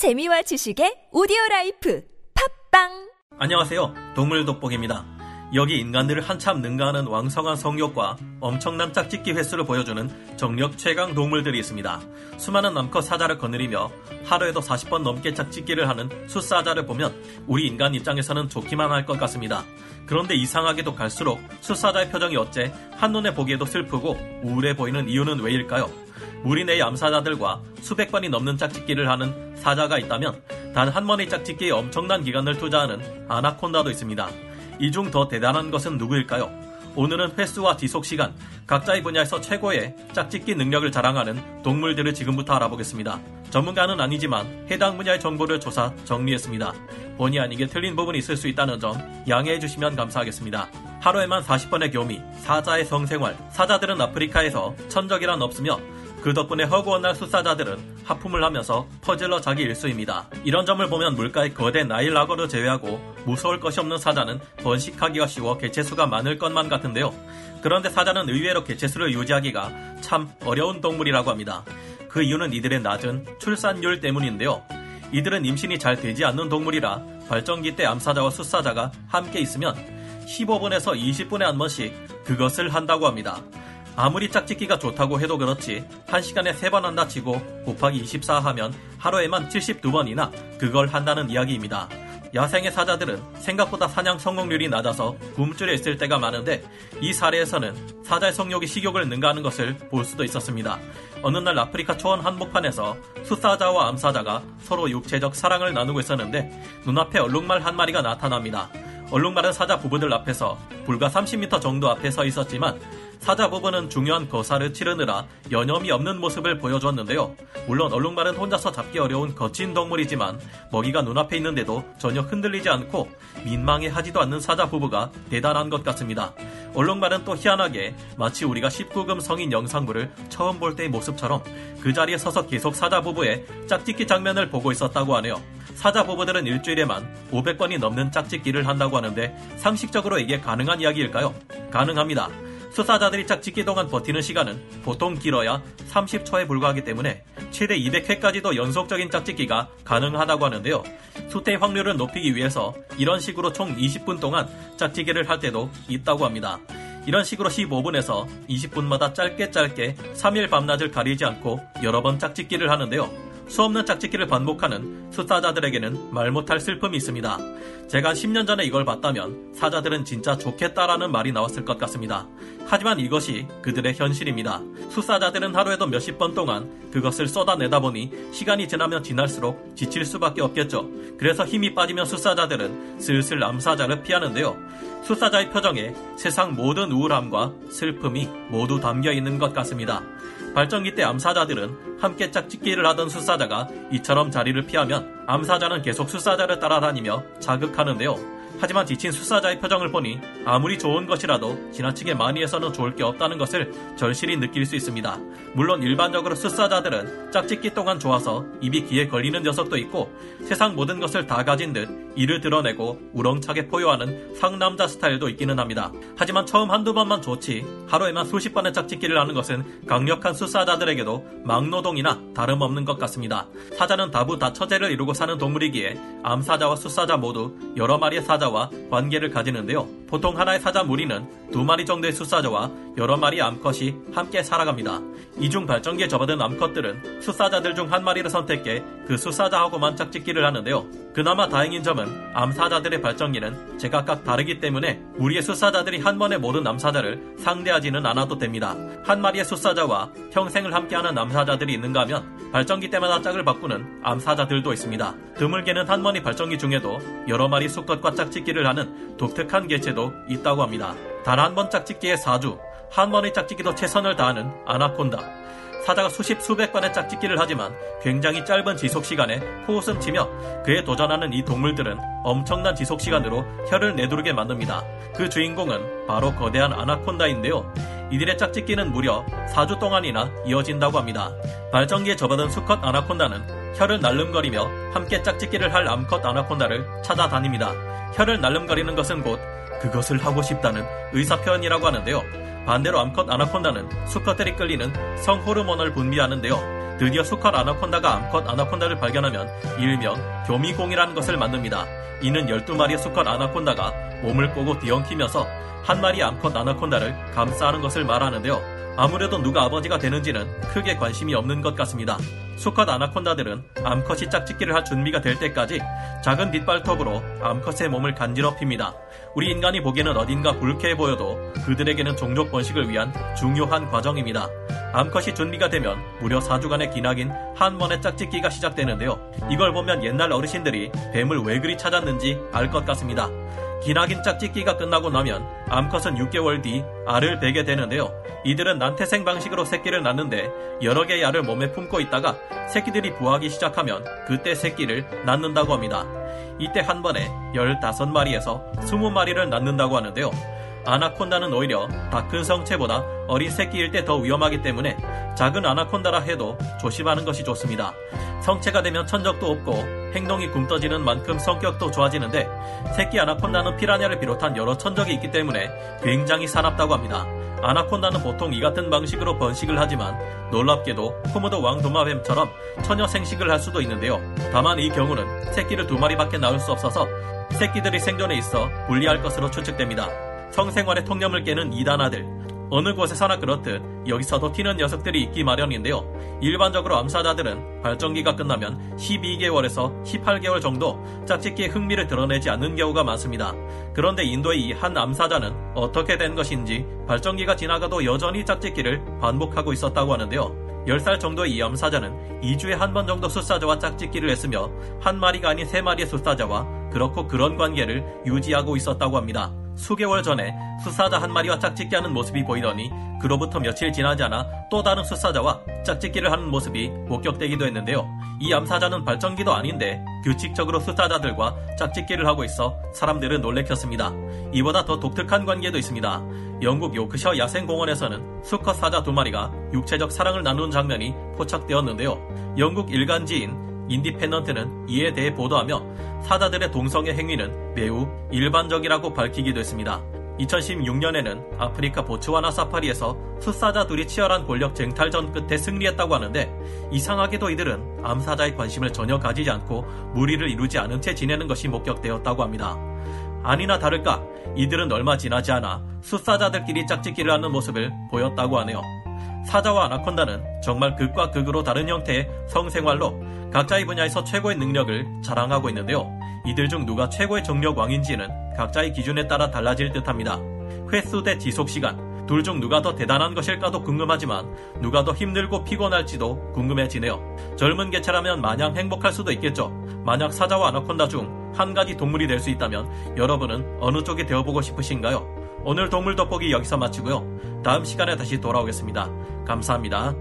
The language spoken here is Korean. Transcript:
재미와 지식의 오디오 라이프 팟빵 안녕하세요. 동물 돋보기입니다. 여기 인간들을 한참 능가하는 왕성한 성욕과 엄청난 짝짓기 횟수를 보여주는 정력 최강 동물들이 있습니다. 수많은 암컷 사자를 거느리며 하루에도 40번 넘게 짝짓기를 하는 숫사자를 보면 우리 인간 입장에서는 좋기만 할 것 같습니다. 그런데 이상하게도 갈수록 숫사자의 표정이 어째 한눈에 보기에도 슬프고 우울해 보이는 이유는 왜일까요? 무리 내의 암사자들과 수백 번이 넘는 짝짓기를 하는 사자가 있다면 단 한 번의 짝짓기에 엄청난 기간을 투자하는 아나콘다도 있습니다. 이 중 더 대단한 것은 누구일까요? 오늘은 횟수와 지속 시간, 각자의 분야에서 최고의 짝짓기 능력을 자랑하는 동물들을 지금부터 알아보겠습니다. 전문가는 아니지만 해당 분야의 정보를 조사 정리했습니다. 본의 아니게 틀린 부분이 있을 수 있다는 점 양해해 주시면 감사하겠습니다. 하루에만 40번의 교미, 사자의 성생활, 사자들은 아프리카에서 천적이란 없으며 그 덕분에 허구한 날 숫사자들은 하품을 하면서 퍼질러 자기 일수입니다. 이런 점을 보면 물가의 거대 나일 라거를 제외하고 무서울 것이 없는 사자는 번식하기가 쉬워 개체수가 많을 것만 같은데요. 그런데 사자는 의외로 개체수를 유지하기가 참 어려운 동물이라고 합니다. 그 이유는 이들의 낮은 출산율 때문인데요. 이들은 임신이 잘 되지 않는 동물이라 발정기 때 암사자와 숫사자가 함께 있으면 15분에서 20분에 한 번씩 그것을 한다고 합니다. 아무리 짝짓기가 좋다고 해도 그렇지 1시간에 3번 한다 치고 곱하기 24 하면 하루에만 72번이나 그걸 한다는 이야기입니다. 야생의 사자들은 생각보다 사냥 성공률이 낮아서 굶주려 있을 때가 많은데 이 사례에서는 사자의 성욕이 식욕을 능가하는 것을 볼 수도 있었습니다. 어느 날 아프리카 초원 한복판에서 숫사자와 암사자가 서로 육체적 사랑을 나누고 있었는데 눈앞에 얼룩말 한 마리가 나타납니다. 얼룩말은 사자 부부들 앞에서 불과 30m 정도 앞에 서 있었지만 사자 부부는 중요한 거사를 치르느라 여념이 없는 모습을 보여주었는데요. 물론 얼룩말은 혼자서 잡기 어려운 거친 동물이지만 먹이가 눈앞에 있는데도 전혀 흔들리지 않고 민망해하지도 않는 사자 부부가 대단한 것 같습니다. 얼룩말은 또 희한하게 마치 우리가 19금 성인 영상물을 처음 볼 때의 모습처럼 그 자리에 서서 계속 사자 부부의 짝짓기 장면을 보고 있었다고 하네요. 사자 부부들은 일주일에만 500번이 넘는 짝짓기를 한다고 하는데 상식적으로 이게 가능한 이야기일까요? 가능합니다. 수사자들이 짝짓기 동안 버티는 시간은 보통 길어야 30초에 불과하기 때문에 최대 200회까지도 연속적인 짝짓기가 가능하다고 하는데요. 수태 확률을 높이기 위해서 이런 식으로 총 20분 동안 짝짓기를 할 때도 있다고 합니다. 이런 식으로 15분에서 20분마다 짧게 짧게 3일 밤낮을 가리지 않고 여러 번 짝짓기를 하는데요. 수없는 짝짓기를 반복하는 수사자들에게는 말 못할 슬픔이 있습니다. 제가 10년 전에 이걸 봤다면 사자들은 진짜 좋겠다라는 말이 나왔을 것 같습니다. 하지만 이것이 그들의 현실입니다. 수사자들은 하루에도 몇십 번 동안 그것을 쏟아내다 보니 시간이 지나면 지날수록 지칠 수밖에 없겠죠. 그래서 힘이 빠지면 수사자들은 슬슬 암사자를 피하는데요. 수사자의 표정에 세상 모든 우울함과 슬픔이 모두 담겨 있는 것 같습니다. 발전기 때 암사자들은 함께 짝짓기를 하던 수사자가 이처럼 자리를 피하면 암사자는 계속 수사자를 따라다니며 자극하는데요. 하지만 지친 수사자의 표정을 보니 아무리 좋은 것이라도 지나치게 많이 해서는 좋을 게 없다는 것을 절실히 느낄 수 있습니다. 물론 일반적으로 수사자들은 짝짓기 동안 좋아서 입이 귀에 걸리는 녀석도 있고 세상 모든 것을 다 가진 듯 이를 드러내고 우렁차게 포효하는 상남자 스타일도 있기는 합니다. 하지만 처음 한두 번만 좋지 하루에만 수십 번의 짝짓기를 하는 것은 강력한 수사자들에게도 막노동이나 다름없는 것 같습니다. 사자는 다부 다처제를 이루고 사는 동물이기에 암사자와 수사자 모두 여러 마리의 사자 수사자와 관계를 가지는데요. 보통 하나의 사자 무리는 두 마리 정도의 수사자와 여러 마리 암컷이 함께 살아갑니다. 이중 발전기에 접어든 암컷들은 수사자들 중 한 마리를 선택해 그 수사자하고만 짝짓기를 하는데요. 그나마 다행인 점은 암사자들의 발전기는 제각각 다르기 때문에 무리의 수사자들이 한 번에 모든 암사자를 상대하지는 않아도 됩니다. 한 마리의 수사자와 평생을 함께하는 암사자들이 있는가 하면 발전기 때마다 짝을 바꾸는 암사자들도 있습니다. 드물게는 한 번의 발전기 중에도 여러 마리 수컷과 짝짓기를 하는 독특한 개체도 있다고 합니다. 단 한 번 짝짓기의 사주, 한 번의 짝짓기도 최선을 다하는 아나콘다. 사자가 수십 수백 번의 짝짓기를 하지만 굉장히 짧은 지속 시간에 호흡을 치며 그에 도전하는 이 동물들은 엄청난 지속 시간으로 혀를 내두르게 만듭니다. 그 주인공은 바로 거대한 아나콘다인데요. 이들의 짝짓기는 무려 4주 동안이나 이어진다고 합니다. 발전기에 접어든 수컷 아나콘다는 혀를 날름거리며 함께 짝짓기를 할 암컷 아나콘다를 찾아다닙니다. 혀를 날름거리는 것은 곧 그것을 하고 싶다는 의사표현이라고 하는데요. 반대로 암컷 아나콘다는 수컷들이 끌리는 성호르몬을 분비하는데요. 드디어 수컷 아나콘다가 암컷 아나콘다를 발견하면 일명 교미공이라는 것을 만듭니다. 이는 12마리의 수컷 아나콘다가 몸을 꼬고 뒤엉키면서 한 마리 암컷 아나콘다를 감싸는 것을 말하는데요. 아무래도 누가 아버지가 되는지는 크게 관심이 없는 것 같습니다. 수컷 아나콘다들은 암컷이 짝짓기를 할 준비가 될 때까지 작은 빗발톱으로 암컷의 몸을 간지럽힙니다. 우리 인간이 보기에는 어딘가 불쾌해 보여도 그들에게는 종족 번식을 위한 중요한 과정입니다. 암컷이 준비가 되면 무려 4주간의 기나긴 한 번의 짝짓기가 시작되는데요. 이걸 보면 옛날 어르신들이 뱀을 왜 그리 찾았는지 알 것 같습니다. 기나긴 짝짓기가 끝나고 나면 암컷은 6개월 뒤 알을 베게 되는데요. 이들은 난태생 방식으로 새끼를 낳는데 여러 개의 알을 몸에 품고 있다가 새끼들이 부화하기 시작하면 그때 새끼를 낳는다고 합니다. 이때 한 번에 15마리에서 20마리를 낳는다고 하는데요. 아나콘다는 오히려 다 큰 성체보다 어린 새끼일 때 더 위험하기 때문에 작은 아나콘다라 해도 조심하는 것이 좋습니다. 성체가 되면 천적도 없고 행동이 굼떠지는 만큼 성격도 좋아지는데 새끼 아나콘다는 피라냐를 비롯한 여러 천적이 있기 때문에 굉장히 사납다고 합니다. 아나콘다는 보통 이 같은 방식으로 번식을 하지만 놀랍게도 코모도 왕도마뱀처럼 처녀 생식을 할 수도 있는데요. 다만 이 경우는 새끼를 두 마리밖에 낳을 수 없어서 새끼들이 생존에 있어 불리할 것으로 추측됩니다. 성생활의 통념을 깨는 이단아들. 어느 곳에서나 그렇듯 여기서도 튀는 녀석들이 있기 마련인데요. 일반적으로 암사자들은 발정기가 끝나면 12개월에서 18개월 정도 짝짓기에 흥미를 드러내지 않는 경우가 많습니다. 그런데 인도의 이 한 암사자는 어떻게 된 것인지 발정기가 지나가도 여전히 짝짓기를 반복하고 있었다고 하는데요. 10살 정도의 이 암사자는 2주에 한 번 정도 숫사자와 짝짓기를 했으며 한 마리가 아닌 세 마리의 숫사자와 그렇고 그런 관계를 유지하고 있었다고 합니다. 수개월 전에 수사자 한 마리와 짝짓기 하는 모습이 보이더니 그로부터 며칠 지나지 않아 또 다른 수사자와 짝짓기를 하는 모습이 목격되기도 했는데요. 이 암사자는 발정기도 아닌데 규칙적으로 수사자들과 짝짓기를 하고 있어 사람들은 놀래켰습니다. 이보다 더 독특한 관계도 있습니다. 영국 요크셔 야생공원에서는 수컷 사자 두 마리가 육체적 사랑을 나누는 장면이 포착되었는데요. 영국 일간지인 인디펜던트는 이에 대해 보도하며 사자들의 동성애 행위는 매우 일반적이라고 밝히기도 했습니다. 2016년에는 아프리카 보츠와나 사파리에서 숫사자 둘이 치열한 권력 쟁탈전 끝에 승리했다고 하는데 이상하게도 이들은 암사자의 관심을 전혀 가지지 않고 무리를 이루지 않은 채 지내는 것이 목격되었다고 합니다. 아니나 다를까 이들은 얼마 지나지 않아 숫사자들끼리 짝짓기를 하는 모습을 보였다고 하네요. 사자와 아나콘다는 정말 극과 극으로 다른 형태의 성생활로 각자의 분야에서 최고의 능력을 자랑하고 있는데요. 이들 중 누가 최고의 정력 왕인지는 각자의 기준에 따라 달라질 듯합니다. 횟수 대 지속 시간, 둘 중 누가 더 대단한 것일까도 궁금하지만 누가 더 힘들고 피곤할지도 궁금해지네요. 젊은 개체라면 마냥 행복할 수도 있겠죠. 만약 사자와 아나콘다 중 한 가지 동물이 될 수 있다면 여러분은 어느 쪽이 되어보고 싶으신가요? 오늘 동물 돋보기 여기서 마치고요. 다음 시간에 다시 돌아오겠습니다. 감사합니다.